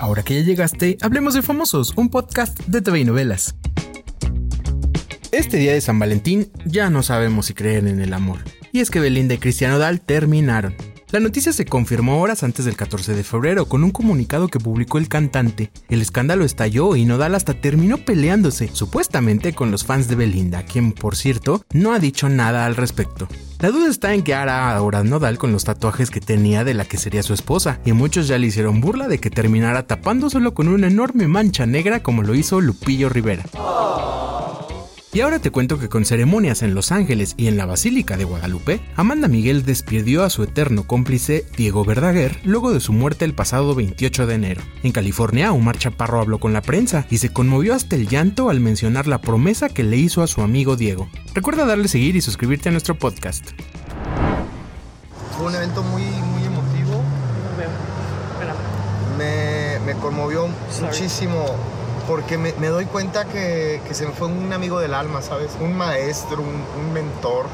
Ahora que ya llegaste, hablemos de Famosos, un podcast de TV y novelas. Este día de San Valentín ya no sabemos si creer en el amor. Y es que Belinda y Cristiano Dal terminaron. La noticia se confirmó horas antes del 14 de febrero con un comunicado que publicó el cantante. El escándalo estalló y Nodal hasta terminó peleándose, supuestamente con los fans de Belinda, quien por cierto no ha dicho nada al respecto. La duda está en qué hará ahora Nodal con los tatuajes que tenía de la que sería su esposa, y muchos ya le hicieron burla de que terminara tapándoselo con una enorme mancha negra como lo hizo Lupillo Rivera. Y ahora te cuento que con ceremonias en Los Ángeles y en la Basílica de Guadalupe, Amanda Miguel despidió a su eterno cómplice Diego Verdaguer luego de su muerte el pasado 28 de enero. En California, Omar Chaparro habló con la prensa y se conmovió hasta el llanto al mencionar la promesa que le hizo a su amigo Diego. Recuerda darle seguir y suscribirte a nuestro podcast. Fue un evento muy, muy emotivo. Me, me conmovió muchísimo porque me, me doy cuenta que, que, se me fue un amigo del alma, ¿sabes? Un maestro, un, un mentor,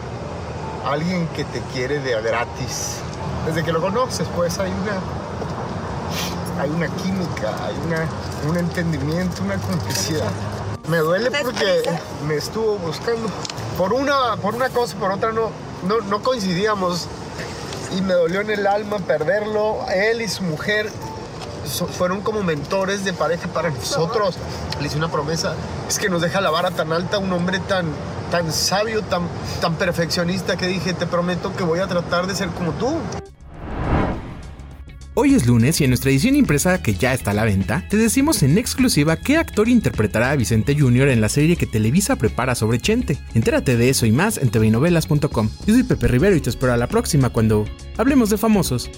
alguien que te quiere de a gratis. Desde que lo conoces, pues hay una, hay una química, hay una, un entendimiento, una complicidad. Me duele porque me estuvo buscando. Por una, por una cosa, por otra no, no, no coincidíamos. Y me dolió en el alma perderlo. Él y su mujer fueron como mentores de pareja para nosotros. Le hice una promesa, es que nos deja la vara tan alta un hombre tan, tan sabio, tan, tan perfeccionista que dije, te prometo que voy a tratar de ser como tú. Hoy es lunes y en nuestra edición impresa que ya está a la venta, te decimos en exclusiva qué actor interpretará a Vicente Jr. en la serie que Televisa prepara sobre Chente. Entérate de eso y más en tvnovelas.com. Yo soy Pepe Rivero y te espero a la próxima cuando hablemos de famosos.